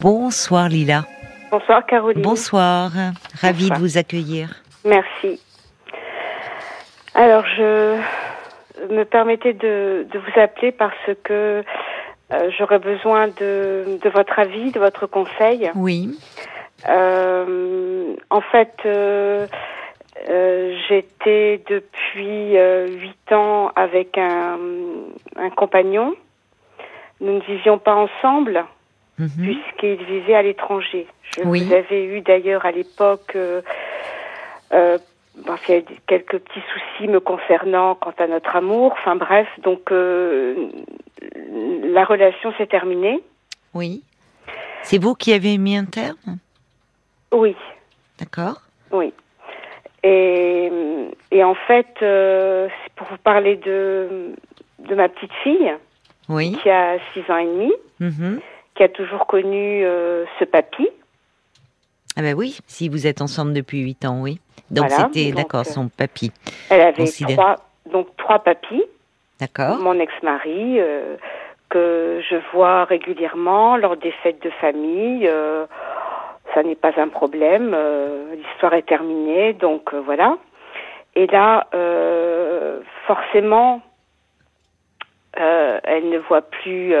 Bonsoir Lila. Bonsoir Caroline. Bonsoir. Ravie Bonsoir. de vous accueillir. Merci. Alors, je me permettais de, de vous appeler parce que euh, j'aurais besoin de, de votre avis, de votre conseil. Oui. Euh, en fait, euh, j'étais depuis huit ans avec un, un compagnon. Nous ne vivions pas ensemble Mhm. puisqu'il vivait à l'étranger. Je Oui. vous avais eu d'ailleurs à l'époque euh, euh, eu quelques petits soucis me concernant quant à notre amour. Enfin bref, donc euh, la relation s'est terminée. Oui. C'est vous qui avez mis un terme? Oui, D'accord. oui. Et, et en fait, euh, c'est pour vous parler de, de ma petite fille Oui. qui a six ans et demi, Mhm. Qui a toujours connu euh, ce papy. Ah ben oui, si vous êtes ensemble depuis 8 ans, oui. Donc Voilà, c'était, d'accord, euh, son papy. Elle avait Considéré. trois, donc trois papis. D'accord. mon ex-mari euh, que je vois régulièrement lors des fêtes de famille. euh, ça n'est pas un problème. euh, L'histoire est terminée, donc voilà. Et là, forcément, elle ne voit plus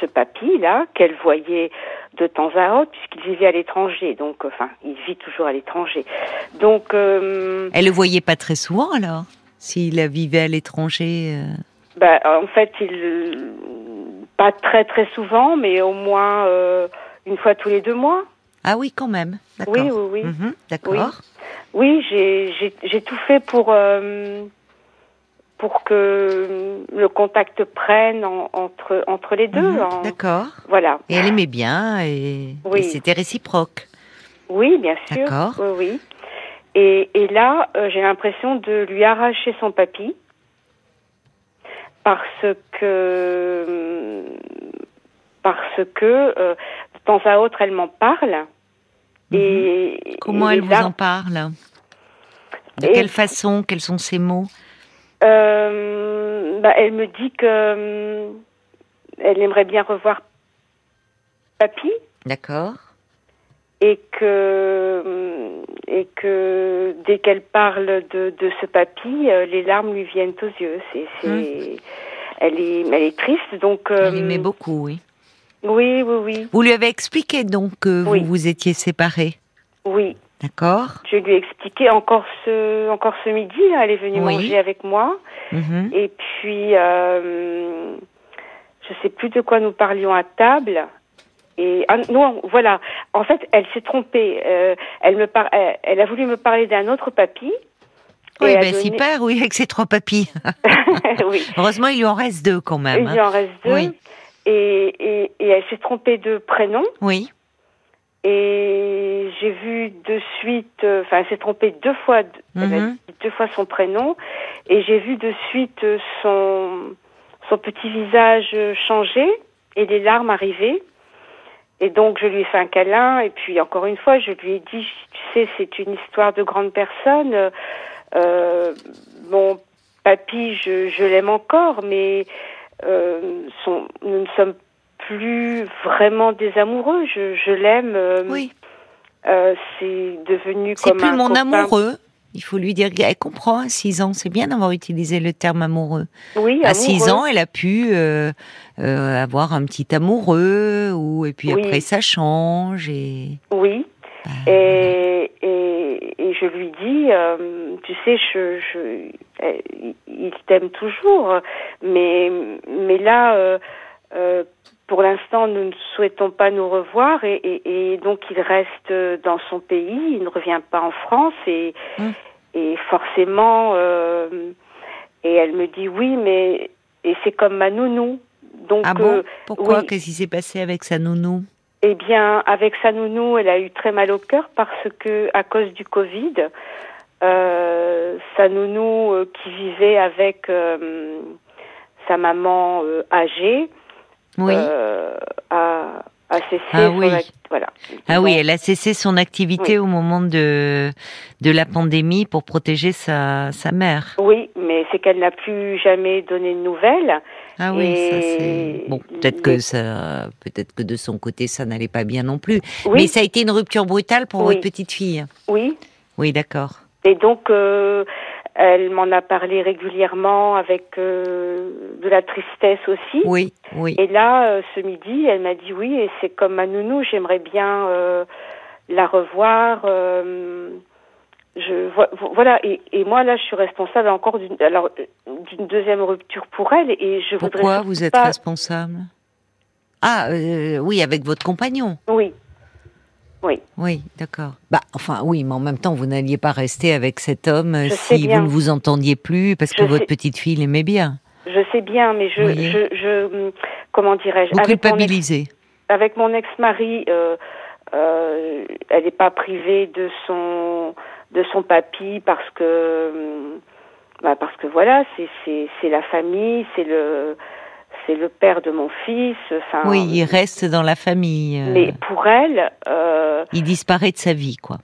ce papy là qu'elle voyait de temps à autre puisqu'il vivait à l'étranger. Donc, enfin, il vit toujours à l'étranger. Donc, euh, Elle le voyait pas très souvent alors S'il vivait à l'étranger euh, Bah, en fait, il pas très très souvent, mais au moins euh, une fois tous les deux mois. Ah oui, quand même. D'accord. Oui, oui, oui. Mhm, D'accord. Oui, j'ai j'ai tout fait pour euh, pour que le contact prenne en- entre entre les deux. Mhm, en- D'accord. Voilà. Et elle aimait bien et, Oui. et c'était réciproque. Oui, bien sûr. D'accord. Oui, oui. Et, et là, euh, j'ai l'impression de lui arracher son papy parce que parce que euh, de temps à autre, elle m'en parle. Et Mhm. Comment et elle vous en parle? De quelle façon? Quels sont ses mots? Euh, bah, elle me dit que euh, elle aimerait bien revoir papy D'accord. et que euh, et que dès qu'elle parle de, de ce papy, les larmes lui viennent aux yeux. C'est, c'est, elle est, elle est triste, donc. euh, Elle aimait beaucoup, oui. Oui, oui, oui, Vous lui avez expliqué donc que Oui. vous vous étiez séparés, oui. D'accord Je lui ai expliqué encore ce, encore ce midi. là, elle est venue Oui. manger avec moi, Mhm. et puis euh, je sais plus de quoi nous parlions à table. Et ah, non, voilà. En fait, elle s'est trompée. Euh, elle me par... elle, elle a voulu me parler d'un autre papy. Oui, ben donné- super, oui, avec ses trois papis. oui. Heureusement, il lui en reste deux quand même. Il hein. lui en reste deux. Oui. Et, et, et elle s'est trompée de prénom. Oui, Et j'ai vu de suite, euh, enfin, elle s'est trompée deux fois, elle a Mhm. dit deux fois son prénom. Et j'ai vu de suite son, son petit visage changer et les larmes arriver. Et donc, je lui ai fait un câlin. Et puis, encore une fois, je lui ai dit, tu sais, c'est une histoire de grande personne. Euh, euh, mon papy, je, je l'aime encore, mais euh, son, nous ne sommes plus vraiment des amoureux. Je, je l'aime. euh, oui. euh, c'est devenu C'est comme plus un mon copain. amoureux. Il faut lui dire qu'elle comprend, à 6 ans, c'est bien d'avoir utilisé le terme amoureux. Oui, À 6 amoureux. ans, elle a pu euh, avoir un petit amoureux, ou, et puis Oui. après ça change. Et, Oui. bah, Et, et, et je lui dis, tu sais, je, je, il t'aime toujours, mais, mais là, euh, pour l'instant, nous ne souhaitons pas nous revoir et, et, et donc il reste dans son pays, il ne revient pas en France et, Hum. et forcément, euh, et elle me dit oui, mais et c'est comme ma nounou. Donc, ah bon? euh, Pourquoi? oui. Qu'est-ce qui s'est passé avec sa nounou? Eh bien, avec sa nounou, elle a eu très mal au cœur parce que, à cause du Covid, euh, sa nounou euh, qui vivait avec euh, sa maman euh, âgée Oui. euh, a, a cessé Ah oui. act- voilà. Ah oui, elle a cessé son activité Oui. au moment de, de la pandémie pour protéger sa, sa mère. Oui, mais c'est qu'elle n'a plus jamais donné de nouvelles. Ah oui, ça c'est bon. Peut-être que ça, peut-être que de son côté ça n'allait pas bien non plus. Mais ça a été une rupture brutale pour votre petite fille. Oui. Oui, d'accord. Et donc, euh, elle m'en a parlé régulièrement avec euh, de la tristesse aussi. Oui, oui. Et là, euh, ce midi, elle m'a dit oui, et c'est comme ma nounou, j'aimerais bien la revoir. je voilà, et, et, moi là, je suis responsable encore d'une alors d'une deuxième rupture pour elle, et je Pourquoi voudrais. Pourquoi vous êtes responsable? Ah, oui, avec votre compagnon. Oui. Oui. D'accord. Bah, enfin, oui, mais en même temps, vous n'alliez pas rester avec cet homme si vous ne vous entendiez plus parce que votre petite fille l'aimait bien. Je sais bien, mais je, je, je, hum, comment dirais-je Vous culpabilisez. Avec mon ex-mari, euh, euh, elle n'est pas privée de son de son papy parce que hum, bah parce que voilà, c'est c'est la famille, c'est le c'est le père de mon fils. Enfin, oui, il reste dans la famille. Euh. Mais pour elle, euh, il disparaît de sa vie, quoi.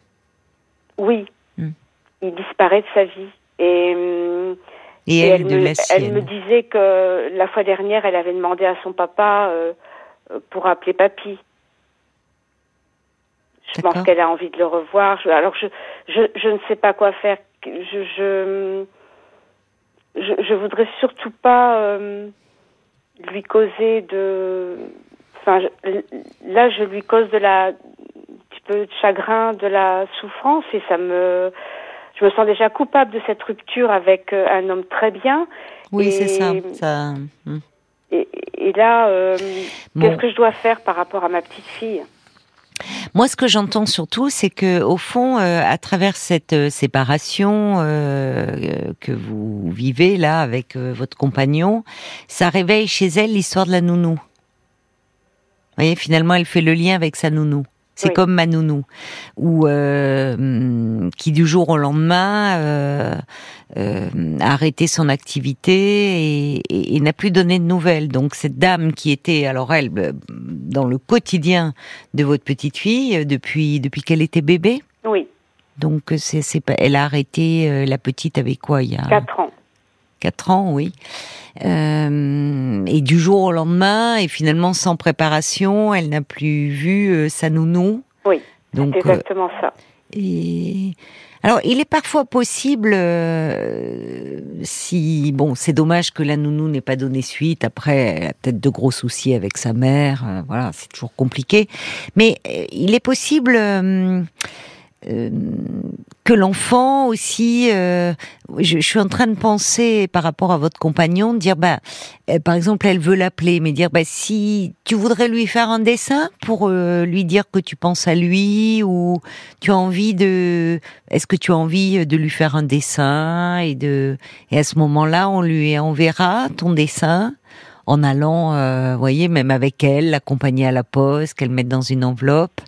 Oui, hmm. il disparaît de sa vie. Et, hum, et, elle, de me, la elle me disait que la fois dernière, elle avait demandé à son papa euh, pour appeler papy. Je pense qu'elle a envie de le revoir. alors, je, je, je, ne sais pas quoi faire. Je, je, je, je voudrais surtout pas lui causer de. Enfin, là, je lui cause de la. Un petit peu de chagrin, de la souffrance, et ça me. Je me sens déjà coupable de cette rupture avec euh, un homme très bien. Oui, c'est ça. ça... Hmm. Et, et, là, euh, qu'est-ce que je dois faire par rapport à ma petite fille? Moi, ce que j'entends surtout, c'est que au fond, euh, à travers cette euh, séparation euh, que vous vivez là avec votre compagnon, ça réveille chez elle l'histoire de la nounou. Vous voyez, finalement, elle fait le lien avec sa nounou. C'est comme ma nounou, ou euh, qui du jour au lendemain euh, euh, a arrêté son activité et, et, n'a plus donné de nouvelles. Donc cette dame qui était, alors elle, dans le quotidien de votre petite fille depuis depuis qu'elle était bébé. Oui. Donc c'est c'est elle a arrêté la petite avec quoi il y a quatre ans. Quatre ans, oui. Euh, et du jour au lendemain, et finalement sans préparation, elle n'a plus vu euh, sa nounou. Oui, donc exactement ça. Et alors, il est parfois possible, si bon, c'est dommage que la nounou n'ait pas donné suite. Après, elle a peut-être de gros soucis avec sa mère. voilà, c'est toujours compliqué. Mais il est possible euh, que l'enfant aussi. Euh, je, suis en train de penser par rapport à votre compagnon, dire bah, euh, par exemple, elle veut l'appeler, mais dire bah si tu voudrais lui faire un dessin pour lui dire que tu penses à lui ou tu as envie de, est-ce que tu as envie de lui faire un dessin et de et à ce moment-là, on lui enverra ton dessin en allant, euh, voyez, même avec elle, l'accompagner à la poste, qu'elle mette dans une enveloppe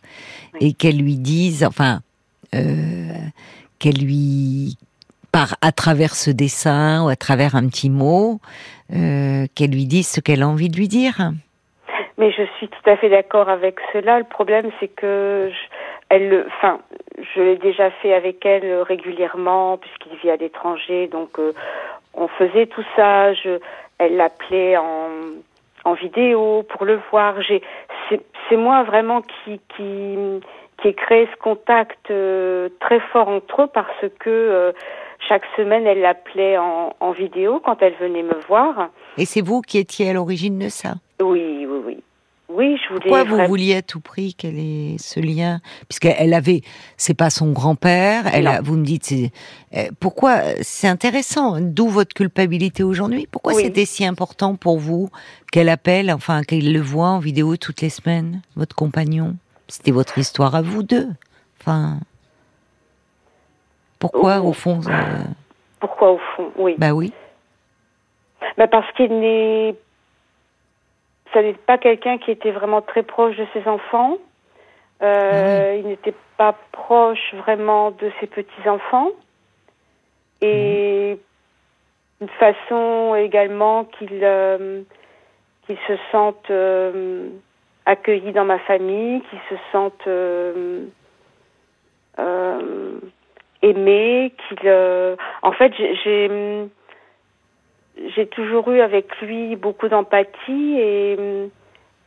et qu'elle lui dise, enfin, euh, qu'elle lui par à travers ce dessin ou à travers un petit mot, euh, qu'elle lui dise ce qu'elle a envie de lui dire. Mais je suis tout à fait d'accord avec cela. Le problème, c'est que je, elle, je l'ai déjà fait avec elle régulièrement puisqu'il vit à l'étranger, donc euh, on faisait tout ça. Je, elle l'appelait en, en vidéo pour le voir. J'ai, c'est moi vraiment qui, qui qui créé ce contact euh, très fort entre eux parce que euh, chaque semaine elle l'appelait en, en, vidéo quand elle venait me voir. Et c'est vous qui étiez à l'origine de ça? Oui, oui, oui. Oui, je voulais. Pourquoi vous vouliez à tout prix qu'elle ait ce lien? Puisqu'elle avait, c'est pas son grand-père. Elle a, vous me dites, euh, pourquoi C'est intéressant. D'où votre culpabilité aujourd'hui? Pourquoi c'était si important pour vous qu'elle appelle, enfin qu'elle le voit en vidéo toutes les semaines, votre compagnon? C'était votre histoire à vous deux. Enfin, pourquoi au fond euh, Pourquoi au fond Oui. Bah oui. Bah parce qu'il n'est, ça n'est pas quelqu'un qui était vraiment très proche de ses enfants. Euh, ah il n'était pas proche vraiment de ses petits enfants. Et une façon également qu'il euh, qu'il se sente accueillis dans ma famille, qui se sentent euh, euh, aimés, qu'ils. Euh, en fait, j'ai j'ai toujours eu avec lui beaucoup d'empathie et,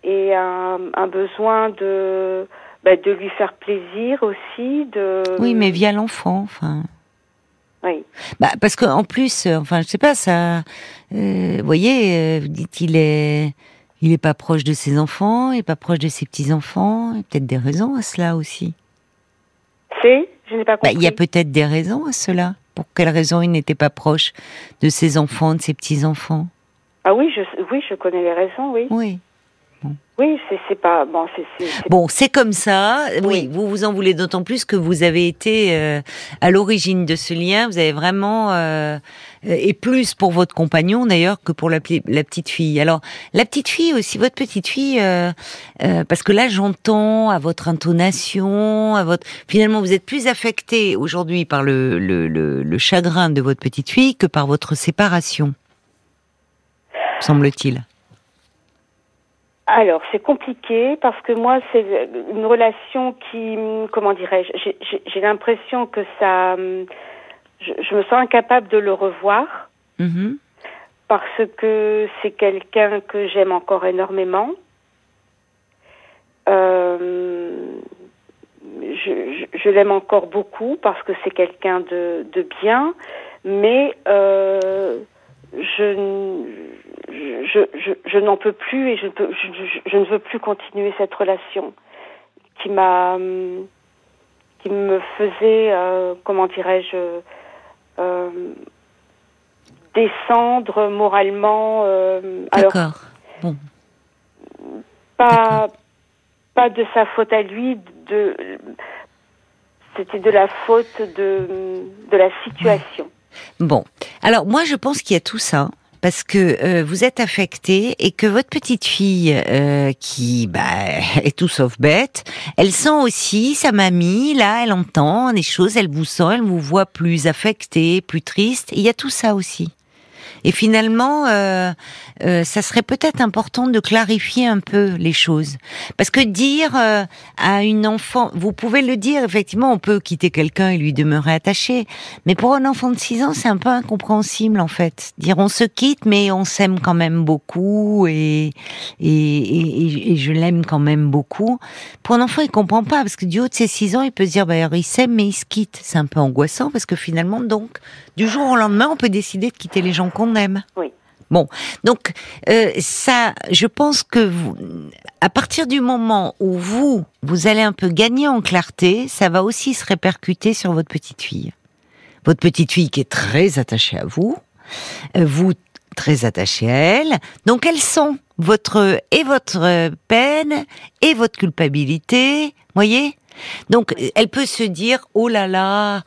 et un, un besoin de, bah, de lui faire plaisir aussi. De... Oui, mais via l'enfant, enfin. Oui. Bah, parce qu'en plus, euh, enfin, je sais pas, ça. Euh, vous voyez, euh, dites, il est. Il est pas proche de ses enfants, il est pas proche de ses petits-enfants. Il y a peut-être des raisons à cela aussi. C'est Je n'ai pas compris. Bah, il y a peut-être des raisons à cela. Pour quelles raisons il n'était pas proche de ses enfants, de ses petits-enfants? Ah oui, je, oui, je connais les raisons, oui. Oui. Oui, c'est c'est pas bon, c'est Bon, c'est comme ça. Oui, Oui. vous vous en voulez d'autant plus que vous avez été euh, à l'origine de ce lien. Vous avez vraiment euh, et plus pour votre compagnon d'ailleurs que pour la petite fille. Alors la petite fille aussi, votre petite fille, euh, euh, parce que là j'entends à votre intonation, à votre finalement vous êtes plus affecté aujourd'hui par le, le, le, le chagrin de votre petite fille que par votre séparation, semble-t-il. Alors, c'est compliqué parce que moi, c'est une relation qui, comment dirais-je, j'ai- l'impression que ça, je, je me sens incapable de le revoir Mhm. parce que c'est quelqu'un que j'aime encore énormément. Euh, je je, je l'aime encore beaucoup parce que c'est quelqu'un de, de bien, mais euh, je, je, je, je n'en peux plus et je, ne peux, je, ne veux plus continuer cette relation qui m'a qui me faisait euh, comment dirais-je euh, descendre moralement euh, D'accord. Bon. pas pas de sa faute à lui de c'était de la faute de de la situation Bon, alors moi je pense qu'il y a tout ça parce que euh, vous êtes affecté et que votre petite fille euh, qui bah, est tout sauf bête, elle sent aussi sa mamie, là elle entend des choses, elle vous sent, elle vous voit plus affecté, plus triste, il y a tout ça aussi. Et finalement, euh, euh, ça serait peut-être important de clarifier un peu les choses. Parce que dire euh, à une enfant, vous pouvez le dire, effectivement, on peut quitter quelqu'un et lui demeurer attaché. Mais pour un enfant de 6 ans, c'est un peu incompréhensible, en fait. Dire on se quitte, mais on s'aime quand même beaucoup et, et, et, je l'aime quand même beaucoup. Pour un enfant, il comprend pas, parce que du haut de ses 6 ans, il peut se dire, bah, il s'aime, mais il se quitte. C'est un peu angoissant, parce que finalement, donc, du jour au lendemain, on peut décider de quitter les gens qu'on aime. Oui. Bon, donc euh, ça, je pense que vous, à partir du moment où vous, vous allez un peu gagner en clarté, ça va aussi se répercuter sur votre petite fille. Votre petite fille qui est très attachée à vous, euh, vous très attaché à elle, donc elle sent votre et votre peine et votre culpabilité, voyez? Donc elle peut se dire oh là là,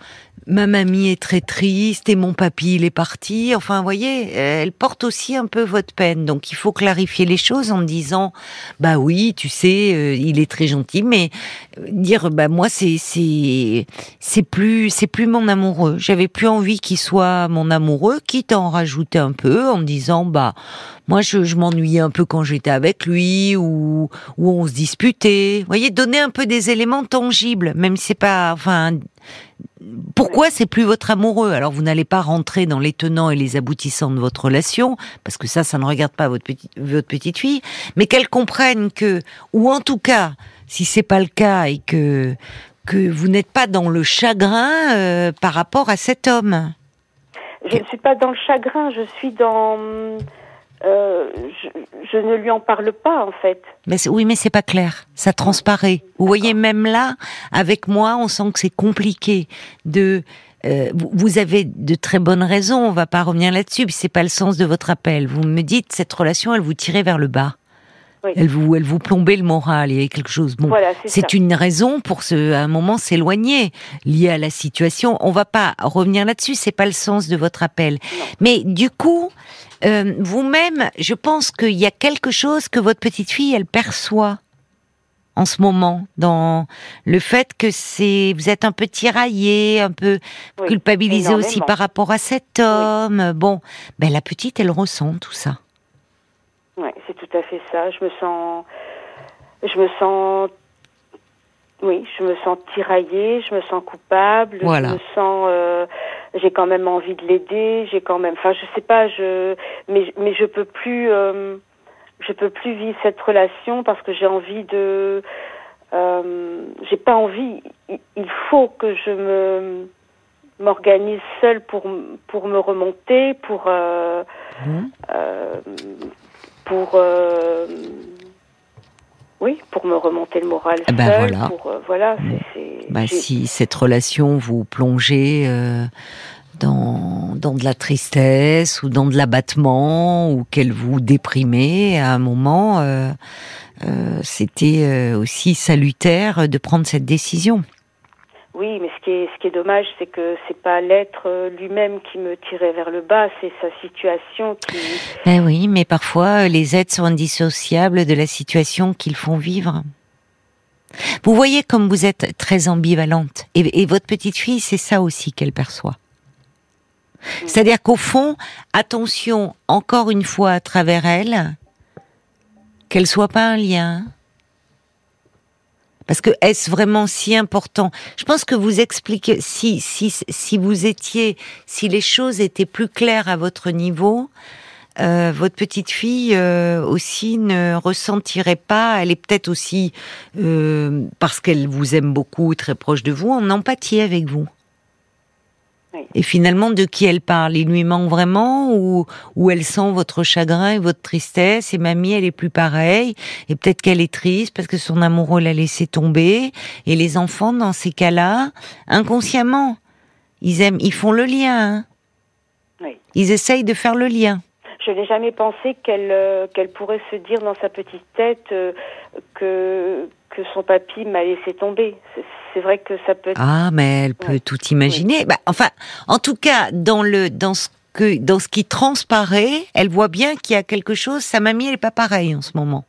ma mamie est très triste et mon papy il est parti. Enfin, vous voyez, elle porte aussi un peu votre peine. Donc, il faut clarifier les choses en disant, bah oui, tu sais, euh, il est très gentil, mais euh, dire, bah moi, c'est c'est c'est plus c'est plus mon amoureux. J'avais plus envie qu'il soit mon amoureux, quitte à en rajouter un peu en disant, bah moi, je, je m'ennuyais un peu quand j'étais avec lui ou ou on se disputait. Vous voyez, donner un peu des éléments tangibles, même si c'est pas, enfin pourquoi c'est plus votre amoureux? Alors vous n'allez pas rentrer dans les tenants et les aboutissants de votre relation, parce que ça, ça ne regarde pas votre petite, fille, mais qu'elle comprenne que, ou en tout cas, si c'est pas le cas et que que vous n'êtes pas dans le chagrin euh, par rapport à cet homme. Je ne suis pas dans le chagrin, je suis dans. Euh, je, je ne lui en parle pas, en fait. Mais oui, mais c'est pas clair. Ça transparaît. Vous voyez, même là, avec moi, on sent que c'est compliqué de. euh, vous- avez de très bonnes raisons. On va pas revenir là-dessus. C'est pas le sens de votre appel. Vous me dites cette relation, elle vous tirait vers le bas. Oui. Elle vous, elle vous plombait le moral. Il y avait quelque chose. Bon, Voilà, c'est une raison pour se, à un moment s'éloigner lié à la situation. On va pas revenir là-dessus. C'est pas le sens de votre appel. Non. Mais du coup, euh, vous-même, je pense qu'il y a quelque chose que votre petite fille, elle perçoit en ce moment dans le fait que c'est vous êtes un peu tiraillé, un peu Oui, culpabilisé aussi par rapport à cet homme. Bon, ben la petite, elle ressent tout ça. Tout à fait ça. Je me sens, je me sens, oui, je me sens tiraillée, je me sens coupable, Voilà. je me sens, euh, j'ai quand même envie de l'aider, j'ai quand même, enfin, je sais pas, je, mais, mais je peux plus, euh, je peux plus vivre cette relation parce que j'ai envie de, euh, j'ai pas envie. Il faut que je me m'organise seule pour pour me remonter, pour euh, mmh. euh, pour euh, oui, pour me remonter le moral eh ben voilà. Pour, euh, voilà bah, si cette relation vous plongez euh, dans, dans de la tristesse ou dans de l'abattement ou qu'elle vous déprimait à un moment, euh, c'était aussi salutaire de prendre cette décision. Oui, mais ce qui est, ce qui est dommage, c'est que c'est pas l'être lui-même qui me tirait vers le bas, c'est sa situation qui. Ben oui, mais parfois les êtres sont indissociables de la situation qu'ils font vivre. Vous voyez comme vous êtes très ambivalente. Et, votre petite fille, c'est ça aussi qu'elle perçoit. Mm. C'est-à-dire qu'au fond, attention, encore une fois, à travers elle, qu'elle soit pas un lien. Parce que est-ce vraiment si important? Je pense que vous expliquez si si si vous étiez si les choses étaient plus claires à votre niveau, euh, votre petite fille euh, aussi ne ressentirait pas, elle est peut-être aussi, euh, parce qu'elle vous aime beaucoup, très proche de vous, en empathie avec vous. Et finalement, de qui elle parle? Il lui manque vraiment ou, ou elle sent votre chagrin et votre tristesse? Et mamie, elle est plus pareille et peut-être qu'elle est triste parce que son amoureux l'a laissé tomber et les enfants, dans ces cas-là, inconsciemment, ils aiment, ils font le lien. Hein. Ils essayent de faire le lien je n'ai jamais pensé qu'elle euh, qu'elle pourrait se dire dans sa petite tête euh, que que son papy m'a laissé tomber. C'est vrai que ça peut. Être... Ah, mais elle peut tout imaginer. Bah, enfin, en tout cas, dans le dans ce que dans ce qui transparaît, elle voit bien qu'il y a quelque chose. Sa mamie, elle est pas pareille en ce moment.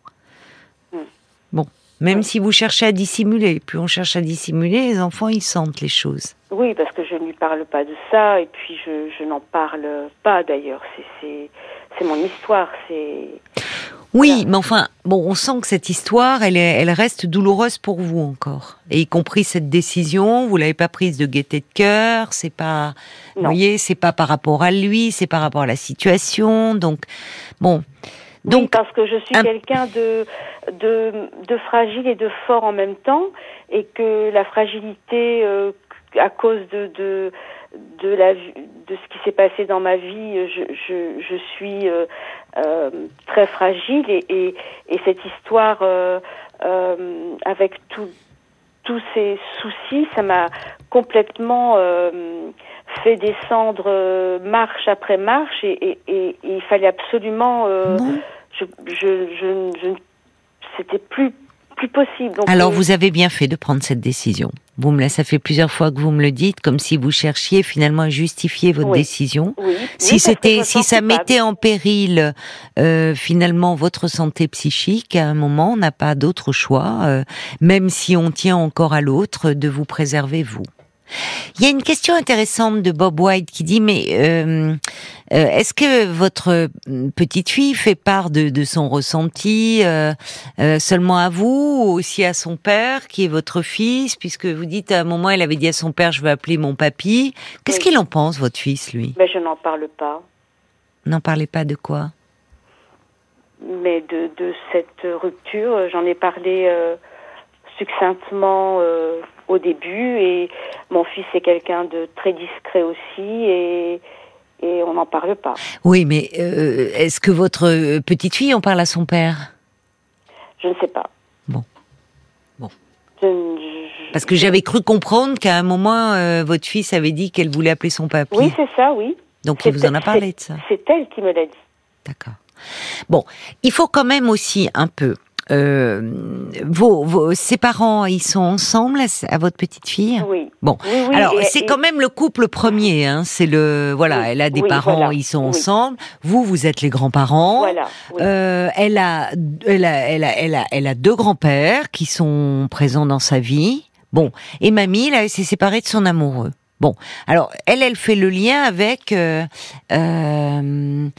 Hmm. Bon, même si vous cherchez à dissimuler, plus on cherche à dissimuler, les enfants ils sentent les choses. Oui, parce que je ne lui parle pas de ça, et puis je, je n'en parle pas d'ailleurs. C'est c'est mon histoire, c'est. Oui, mais enfin, bon, on sent que cette histoire, elle, est, elle reste douloureuse pour vous encore, et y compris cette décision, vous l'avez pas prise de gaieté de cœur, c'est pas, vous voyez, c'est pas par rapport à lui, c'est par rapport à la situation, donc bon. Donc, parce que je suis quelqu'un de, de, de fragile et de fort en même temps, et que la fragilité, euh, à cause de, de de la de ce qui s'est passé dans ma vie, je, je, je suis euh, euh, très fragile et, et, et cette histoire euh, euh avec tous ces soucis, ça m'a complètement euh, fait descendre marche après marche et, et, et, il fallait absolument je, je, je, je c'était plus plus possible. Alors vous avez bien fait de prendre cette décision. Vous me ça fait plusieurs fois que vous me le dites, comme si vous cherchiez finalement à justifier votre décision. Si c'était, si ça mettait en péril euh, finalement votre santé psychique, à un moment, on n'a pas d'autre choix, euh, même si on tient encore à l'autre, de vous préserver vous. Il y a une question intéressante de Bob White qui dit mais euh, euh, est-ce que votre petite fille fait part de, son ressenti euh, seulement à vous ou aussi à son père qui est votre fils puisque vous dites à un moment elle avait dit à son père je veux appeler mon papy. Qu'est-ce qu'il en pense votre fils lui? Mais je n'en parle pas. N'en parlez pas de quoi? Mais de, de cette rupture, j'en ai parlé succinctement au début et mon fils est quelqu'un de très discret aussi et et on n'en parle pas. Oui, mais euh, est-ce que votre petite fille en parle à son père? Je ne sais pas. Bon. Bon. Parce que j'avais cru comprendre qu'à un moment, euh, votre fils avait dit qu'elle voulait appeler son papy. Oui, c'est ça, oui. Donc il vous en a parlé de ça? C'est elle qui me l'a dit. D'accord. Bon, il faut quand même aussi un peu euh, vos, vos, ses parents, ils sont ensemble à, votre petite fille? Oui. Bon, alors c'est quand même le couple premier. Hein, c'est le voilà, elle a des parents, ils sont ensemble. Vous, vous êtes les grands-parents. Voilà. Euh, elle a, elle a, elle a, elle a, elle a deux grands-pères qui sont présents dans sa vie. Bon, et mamie, là, elle s'est séparée de son amoureux. Bon, alors elle, elle fait le lien avec euh, euh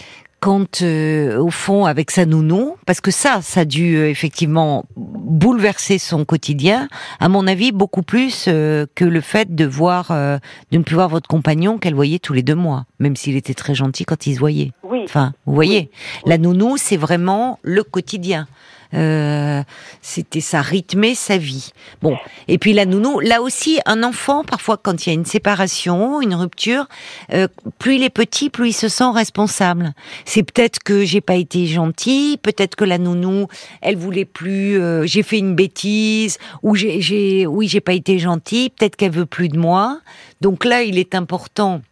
quand, euh, au fond, avec sa nounou, parce que ça, ça a dû euh, effectivement bouleverser son quotidien, à mon avis, beaucoup plus euh, que le fait de voir, de ne plus voir votre compagnon qu'elle voyait tous les deux mois, même s'il était très gentil quand ils se voyaient. Oui. Enfin, vous voyez, la nounou, c'est vraiment le quotidien. Euh, c'était ça rythmait sa vie. Bon, et puis la nounou, là aussi, un enfant, parfois quand il y a une séparation, une rupture, euh, plus il est petit, plus il se sent responsable. C'est peut-être que j'ai pas été gentille, peut-être que la nounou, elle voulait plus, euh, j'ai fait une bêtise, ou j'ai, oui, j'ai pas été gentille, peut-être qu'elle veut plus de moi. Donc là, il est important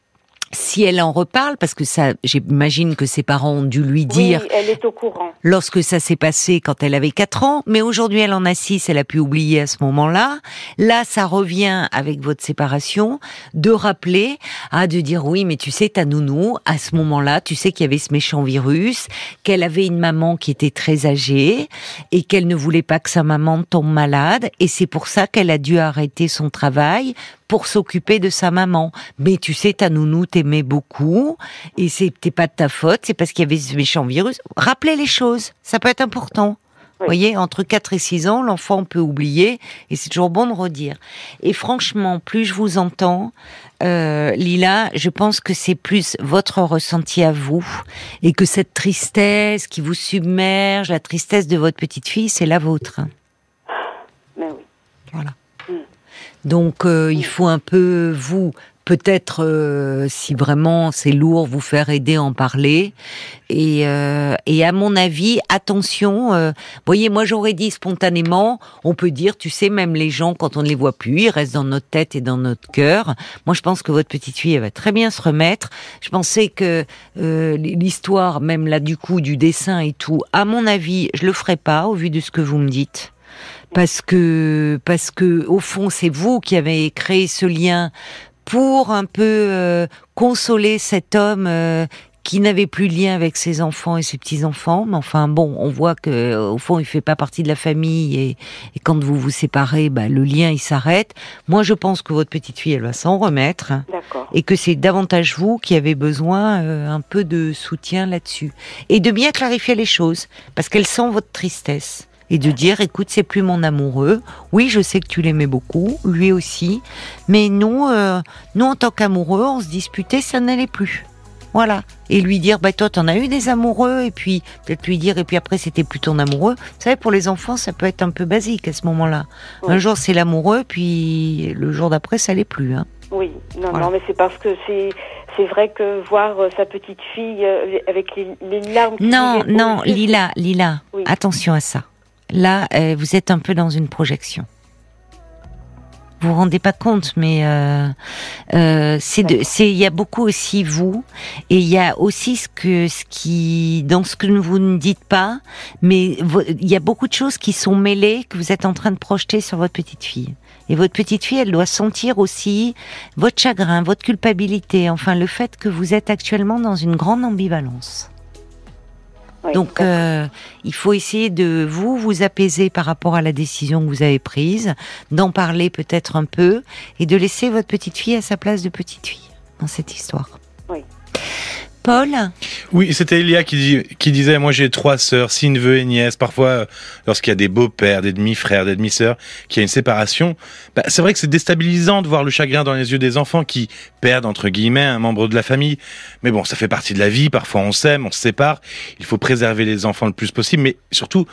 si elle en reparle, parce que ça, j'imagine que ses parents ont dû lui dire. Oui, elle est au courant. Lorsque ça s'est passé quand elle avait 4 ans, mais aujourd'hui elle en a 6, elle a pu oublier à ce moment-là. Là, ça revient avec votre séparation, de rappeler, ah, de dire oui, mais tu sais, ta nounou, à ce moment-là, tu sais qu'il y avait ce méchant virus, qu'elle avait une maman qui était très âgée, et qu'elle ne voulait pas que sa maman tombe malade, et c'est pour ça qu'elle a dû arrêter son travail pour s'occuper de sa maman. Mais tu sais, ta nounou t'aimait beaucoup et c'était pas de ta faute, c'est parce qu'il y avait ce méchant virus. Rappelez les choses, ça peut être important. Vous voyez, entre 4 et 6 ans, l'enfant peut oublier et c'est toujours bon de redire. Et franchement, plus je vous entends, euh, Lila, je pense que c'est plus votre ressenti à vous et que cette tristesse qui vous submerge, la tristesse de votre petite fille, c'est la vôtre. Mais oui. Voilà. Donc euh, il faut un peu vous peut-être euh, si vraiment c'est lourd vous faire aider en parler. Et, euh, et à mon avis attention euh, voyez moi j'aurais dit spontanément on peut dire tu sais même les gens quand on ne les voit plus ils restent dans notre tête et dans notre cœur. Moi je pense que votre petite fille elle va très bien se remettre. Je pensais que l'histoire même là du coup du dessin et tout à mon avis je le ferai pas au vu de ce que vous me dites parce que parce que au fond c'est vous qui avez créé ce lien pour un peu euh, consoler cet homme euh, qui n'avait plus de lien avec ses enfants et ses petits enfants. Mais enfin bon, on voit que au fond il fait pas partie de la famille et, quand vous vous séparez, bah, le lien il s'arrête. Moi je pense que votre petite fille elle va s'en remettre et que c'est davantage vous qui avez besoin euh, un peu de soutien là-dessus et de bien clarifier les choses parce qu'elle sent votre tristesse et de dire écoute c'est plus mon amoureux. Oui je sais que tu l'aimais beaucoup lui aussi. Mais nous euh, nous en tant qu'amoureux on se disputait ça n'allait plus. Voilà. Et lui dire bah toi t'en as eu des amoureux et puis peut-être lui dire et puis après c'était plus ton amoureux. Vous savez pour les enfants ça peut être un peu basique à ce moment-là. Un jour c'est l'amoureux puis le jour d'après ça l'est plus hein. oui. Non non mais c'est parce que c'est c'est vrai que voir euh, sa petite fille euh, avec les, larmes. Non, non, Lila, Lila, attention à ça là, euh, vous êtes un peu dans une projection. Vous vous rendez pas compte, mais euh, euh, c'est il y a beaucoup aussi vous, et il y a aussi ce que, ce qui, dans ce que vous ne dites pas, mais il y a beaucoup de choses qui sont mêlées que vous êtes en train de projeter sur votre petite fille. Et votre petite fille, elle doit sentir aussi votre chagrin, votre culpabilité, enfin le fait que vous êtes actuellement dans une grande ambivalence. Donc, euh, il faut essayer de vous vous apaiser par rapport à la décision que vous avez prise, d'en parler peut-être un peu et de laisser votre petite fille à sa place de petite fille dans cette histoire. Paul Oui, c'était Elia qui, disait, moi j'ai trois sœurs, six neveux et nièces. Parfois, euh, lorsqu'il y a des beaux-pères, des demi-frères, des demi-sœurs, qui a une séparation, bah, c'est vrai que c'est déstabilisant de voir le chagrin dans les yeux des enfants qui perdent, entre guillemets, un membre de la famille. Mais bon, ça fait partie de la vie. Parfois on s'aime, on se sépare. Il faut préserver les enfants le plus possible. Mais surtout,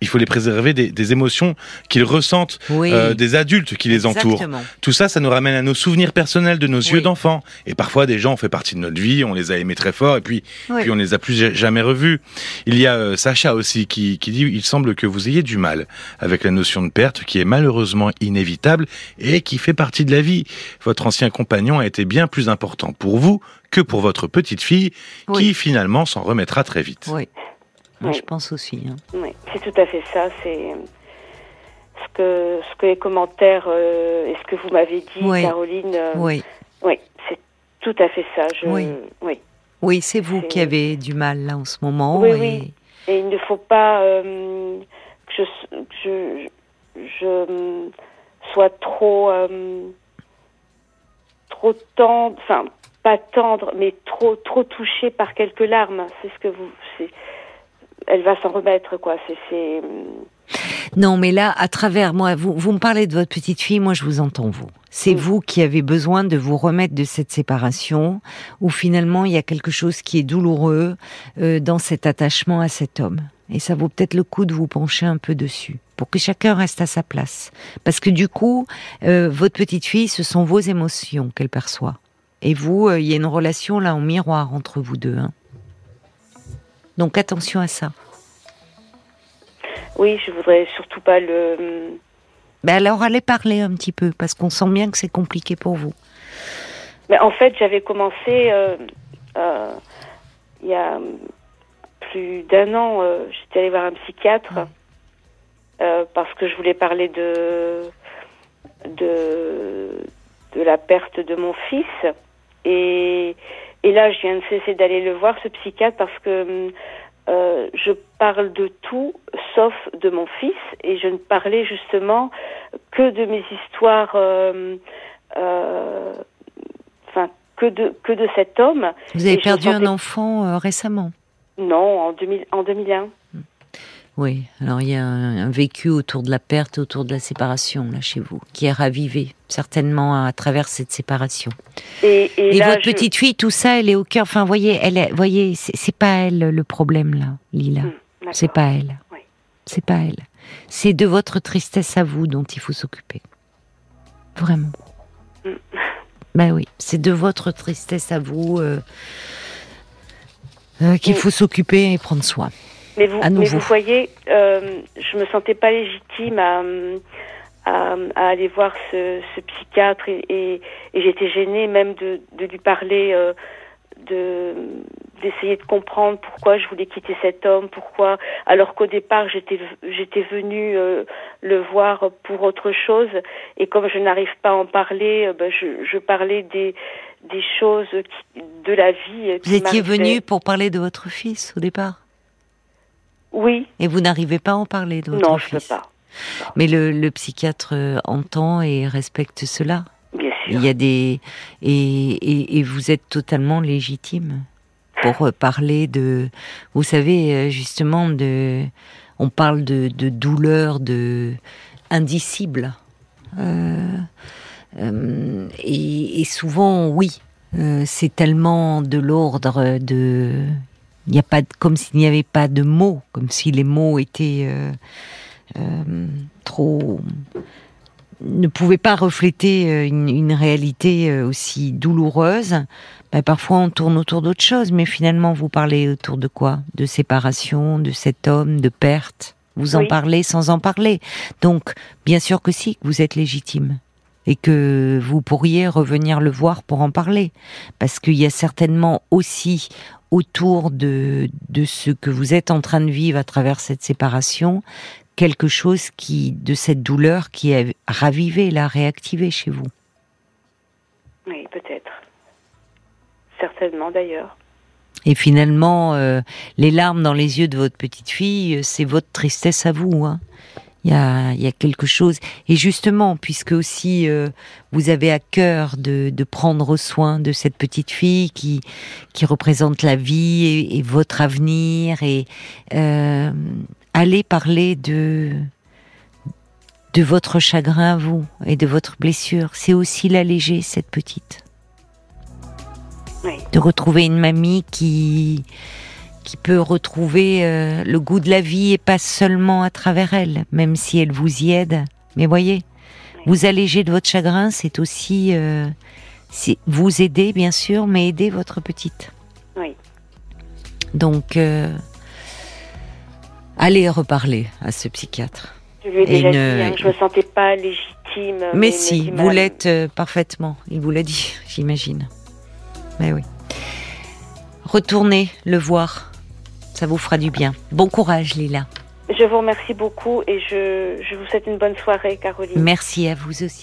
il faut les préserver des, des émotions qu'ils ressentent euh, des adultes qui les entourent. Tout ça, ça nous ramène à nos souvenirs personnels de nos yeux d'enfant. Et parfois, des gens ont fait partie de notre vie, on les a aimés très fort, et puis, puis on les a plus jamais revus. Il y a euh, Sacha aussi qui, qui dit, il semble que vous ayez du mal avec la notion de perte qui est malheureusement inévitable et qui fait partie de la vie. Votre ancien compagnon a été bien plus important pour vous que pour votre petite fille, qui finalement s'en remettra très vite. Oui. Moi, je pense aussi. Hein. Oui, c'est tout à fait ça. C'est ce que, ce que les commentaires euh, et ce que vous m'avez dit, Caroline. Euh, oui. Oui, c'est tout à fait ça. Je, oui. Oui, oui c'est vous qui avez du mal là en ce moment. Oui, et... oui. Et il ne faut pas euh, que je, je, je, sois trop, trop tendre, enfin, pas tendre, mais trop trop touchée par quelques larmes. C'est ce que vous. Elle va s'en remettre, quoi. C'est. Non, mais là, à travers moi, vous, vous me parlez de votre petite fille, moi je vous entends vous. C'est vous qui avez besoin de vous remettre de cette séparation, où finalement il y a quelque chose qui est douloureux euh, dans cet attachement à cet homme. Et ça vaut peut-être le coup de vous pencher un peu dessus, pour que chacun reste à sa place. Parce que du coup, euh, votre petite fille, ce sont vos émotions qu'elle perçoit. Et vous, euh, il y a une relation là en miroir entre vous deux. Hein. Donc attention à ça. Oui, je voudrais surtout pas le. Ben alors allez parler un petit peu, parce qu'on sent bien que c'est compliqué pour vous. Mais en fait, j'avais commencé euh, euh, il y a plus d'un an, euh, j'étais allée voir un psychiatre parce que je voulais parler de, de de la perte de mon fils et et là, je viens de cesser d'aller le voir, ce psychiatre, parce que euh, je parle de tout sauf de mon fils et je ne parlais justement que de mes histoires, euh, euh, enfin que de que de cet homme. Vous avez perdu un enfant récemment? Non, en, 2000, en 2001. Oui, alors il y a un, vécu autour de la perte, autour de la séparation, là, chez vous, qui est ravivé, certainement à travers cette séparation. Et, votre petite fille, tout ça, elle est au cœur. Enfin, voyez, elle est, voyez, c'est pas elle le problème, là, Lila. Hmm, c'est pas elle. C'est pas elle. C'est de votre tristesse à vous dont il faut s'occuper. Vraiment. Hmm. Ben oui, c'est de votre tristesse à vous euh, euh, qu'il faut s'occuper et prendre soin. Mais vous, mais vous voyez, euh, je me sentais pas légitime à, à, aller voir ce, ce psychiatre et, et, j'étais gênée même de, de lui parler, euh, de d'essayer de comprendre pourquoi je voulais quitter cet homme, pourquoi, alors qu'au départ j'étais j'étais venue euh, le voir pour autre chose. Et comme je n'arrive pas à en parler, euh, ben je, je parlais des des choses qui, de la vie. Vous étiez venue pour parler de votre fils au départ? Oui. Et vous n'arrivez pas à en parler de votre non, fils je peux pas. Mais le, psychiatre euh, entend et respecte cela. Bien sûr. Il y a des et, et, vous êtes totalement légitime pour euh, parler de. Vous savez euh, justement de. On parle de, de douleur de indicible. et, et, souvent, oui, c'est tellement de l'ordre de il n'y a pas comme s'il n'y avait pas de mots, comme si les mots étaient euh, euh, trop ne pouvaient pas refléter euh, une, réalité aussi douloureuse. Ben, parfois on tourne autour d'autre chose, mais finalement vous parlez autour de quoi? De séparation, de cet homme, de perte. Vous en parlez sans en parler. Donc bien sûr que si, vous êtes légitime et que vous pourriez revenir le voir pour en parler. Parce qu'il y a certainement aussi autour de, de ce que vous êtes en train de vivre à travers cette séparation, quelque chose qui, de cette douleur qui est ravivée, l'a réactivée chez vous? Oui, peut-être. Certainement d'ailleurs. Et finalement, euh, les larmes dans les yeux de votre petite fille, euh, c'est votre tristesse à vous. Hein? Il y a, y a, quelque chose. Et justement, puisque aussi euh, vous avez à cœur de, de, prendre soin de cette petite fille qui, qui représente la vie et, et votre avenir, et euh, allez parler de de votre chagrin à vous et de votre blessure. C'est aussi l'alléger cette petite. Oui. De retrouver une mamie qui qui peut retrouver euh, le goût de la vie et pas seulement à travers elle, même si elle vous y aide. Mais voyez, vous alléger de votre chagrin, c'est aussi euh, vous aider, bien sûr, mais aider votre petite. Oui. Donc, euh, allez reparler à ce psychiatre. Je lui ai déjà dit, hein, je me sentais pas légitime. Mais, si, vous l'êtes parfaitement. Il vous l'a dit, j'imagine. Mais oui. Retournez le voir ça vous fera du bien. Bon courage, Lila. Je vous remercie beaucoup et je, je vous souhaite une bonne soirée, Caroline. Merci à vous aussi.